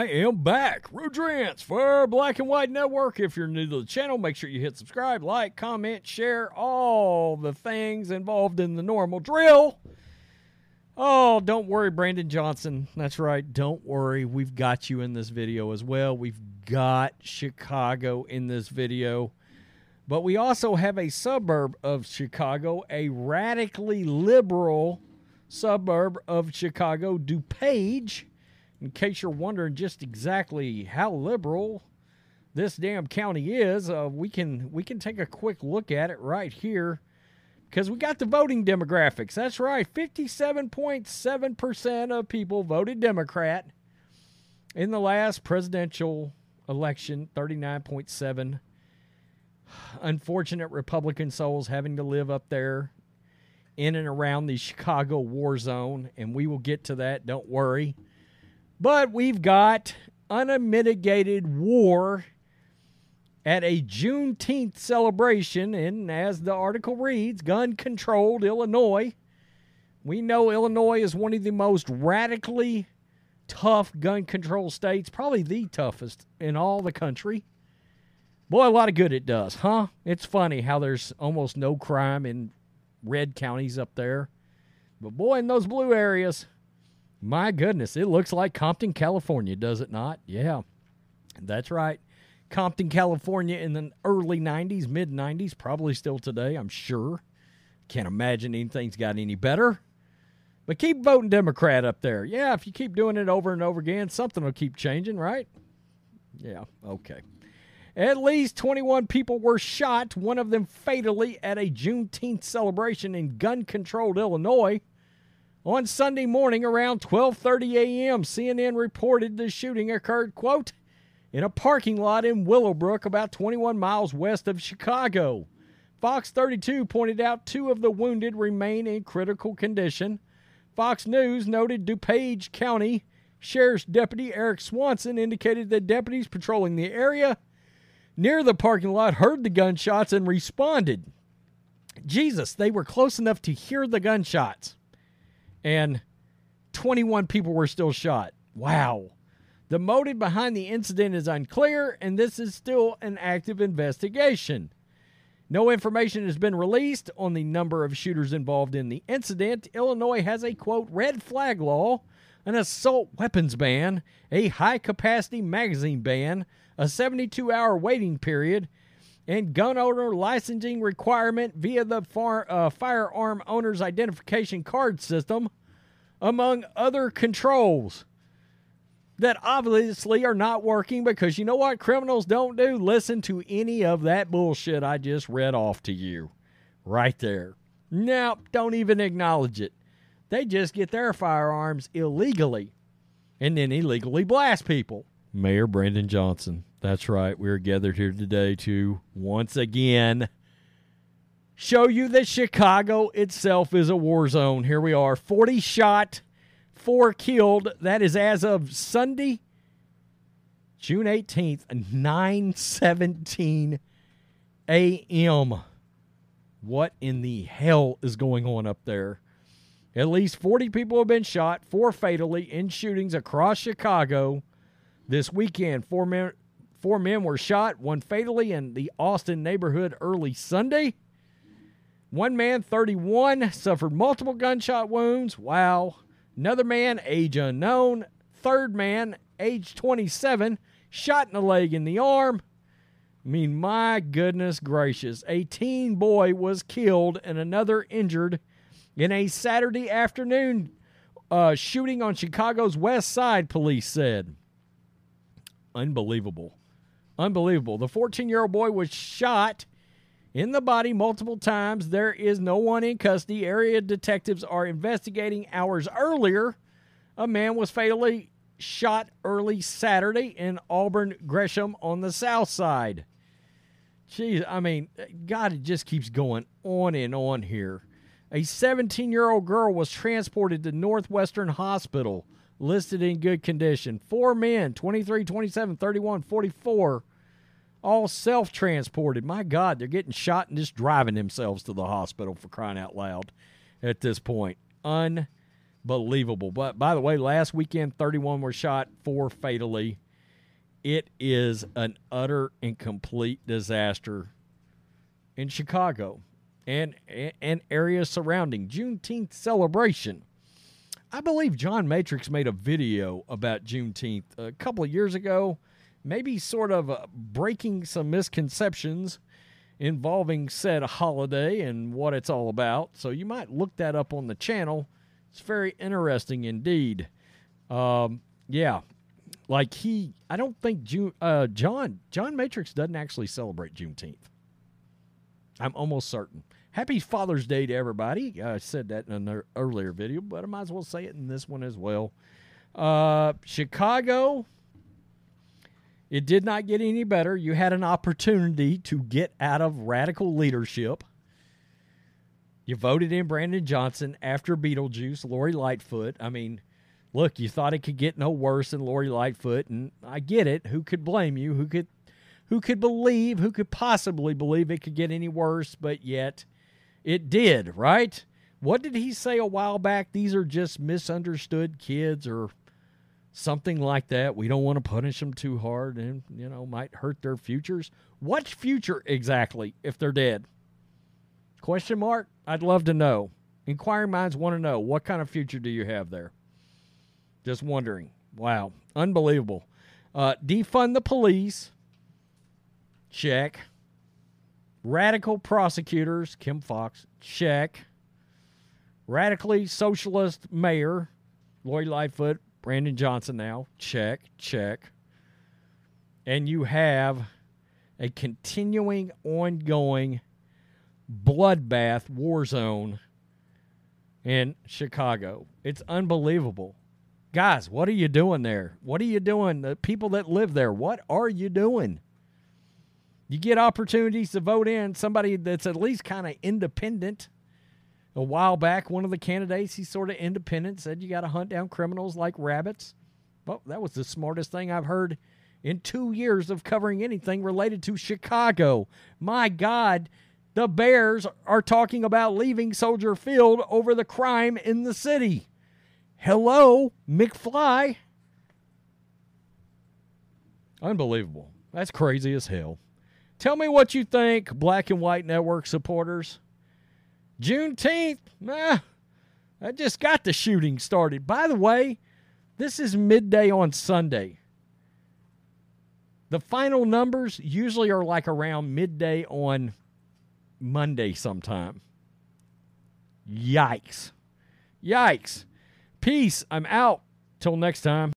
I am back. Rodrance for Black and White Network. If you're new to the channel, make sure you hit subscribe, like, comment, share, all the things involved in the normal drill. Oh, don't worry, Brandon Johnson. That's right. Don't worry. We've got you in this video as well. We've got Chicago in this video. But we also have a suburb of Chicago, a radically liberal suburb of Chicago, DuPage. In case you're wondering just exactly how liberal this damn county is, uh, we can we can take a quick look at it right here because we got the voting demographics. That's right, 57.7% of people voted Democrat in the last presidential election, 39.7 unfortunate Republican souls having to live up there in and around the Chicago war zone, and we will get to that, don't worry. But we've got unmitigated war at a Juneteenth celebration, and as the article reads, gun controlled Illinois. We know Illinois is one of the most radically tough gun control states, probably the toughest in all the country. Boy, a lot of good it does, huh? It's funny how there's almost no crime in red counties up there. But boy, in those blue areas, my goodness, it looks like Compton, California, does it not? Yeah, that's right. Compton, California in the early 90s, mid 90s, probably still today, I'm sure. Can't imagine anything's got any better. But keep voting Democrat up there. Yeah, if you keep doing it over and over again, something will keep changing, right? Yeah, okay. At least 21 people were shot, one of them fatally at a Juneteenth celebration in gun-controlled Illinois. On Sunday morning around 12:30 a.m., CNN reported the shooting occurred, quote, in a parking lot in Willowbrook about 21 miles west of Chicago. Fox 32 pointed out two of the wounded remain in critical condition. Fox News noted DuPage County Sheriff's Deputy Eric Swanson indicated that deputies patrolling the area near the parking lot heard the gunshots and responded. Jesus, they were close enough to hear the gunshots. And 21 people were still shot. Wow. The motive behind the incident is unclear, and this is still an active investigation. No information has been released on the number of shooters involved in the incident. Illinois has a quote red flag law, an assault weapons ban, a high capacity magazine ban, a 72 hour waiting period, and gun owner licensing requirement via the far, uh, firearm owner's identification card system, among other controls that obviously are not working because you know what criminals don't do? Listen to any of that bullshit I just read off to you right there. No, don't even acknowledge it. They just get their firearms illegally and then illegally blast people. Mayor Brandon Johnson. That's right. We are gathered here today to once again show you that Chicago itself is a war zone. Here we are 40 shot, 4 killed. That is as of Sunday, June 18th, 9:17 a.m. What in the hell is going on up there? At least 40 people have been shot, four fatally in shootings across Chicago this weekend. Four men, four men were shot, one fatally in the Austin neighborhood early Sunday. One man, 31, suffered multiple gunshot wounds. Wow. Another man, age unknown. Third man, age 27, shot in the leg and the arm. I mean, my goodness gracious. A teen boy was killed and another injured in a Saturday afternoon uh, shooting on Chicago's west side, police said. Unbelievable. Unbelievable. The 14 year old boy was shot in the body multiple times. There is no one in custody. Area detectives are investigating. Hours earlier, a man was fatally shot early Saturday in Auburn Gresham on the south side. Jeez, I mean, God, it just keeps going on and on here. A 17 year old girl was transported to Northwestern Hospital listed in good condition. Four men, 23, 27, 31, 44, all self transported. My God, they're getting shot and just driving themselves to the hospital for crying out loud at this point. Unbelievable. But by the way, last weekend, 31 were shot, four fatally. It is an utter and complete disaster in Chicago and and areas surrounding Juneteenth celebration. I believe John Matrix made a video about Juneteenth a couple of years ago, maybe sort of uh, breaking some misconceptions involving said holiday and what it's all about. So you might look that up on the channel. It's very interesting indeed. Um, yeah, like he, I don't think June, uh, John John Matrix doesn't actually celebrate Juneteenth. I'm almost certain. Happy Father's Day to everybody. I said that in an earlier video, but I might as well say it in this one as well. Uh, Chicago, it did not get any better. You had an opportunity to get out of radical leadership. You voted in Brandon Johnson after Beetlejuice, Lori Lightfoot. I mean, look, you thought it could get no worse than Lori Lightfoot, and I get it. Who could blame you? Who could who could believe, who could possibly believe it could get any worse, but yet it did, right? What did he say a while back? These are just misunderstood kids or something like that. We don't want to punish them too hard and, you know, might hurt their futures. What future exactly if they're dead? Question mark? I'd love to know. Inquiring minds want to know what kind of future do you have there? Just wondering. Wow. Unbelievable. Uh, defund the police. Check. Radical prosecutors, Kim Foxx, check. Radically socialist mayor, Lori Lightfoot, Brandon Johnson now, check, check. And you have a continuing, ongoing bloodbath war zone in Chicago. It's unbelievable. Guys, what are you doing there? What are you doing? The people that live there, what are you doing? You get opportunities to vote in somebody that's at least kind of independent. A while back, one of the candidates, he's sort of independent, said you got to hunt down criminals like rabbits. Well, that was the smartest thing I've heard in two years of covering anything related to Chicago. My God, the Bears are talking about leaving Soldier Field over the crime in the city. Hello, McFly. Unbelievable. That's crazy as hell. Tell me what you think, Black and White Network supporters. Juneteenth, nah, I just got the shooting started. By the way, this is midday on Sunday. The final numbers usually are like around midday on Monday sometime. Yikes. Yikes. Peace. I'm out. Till next time.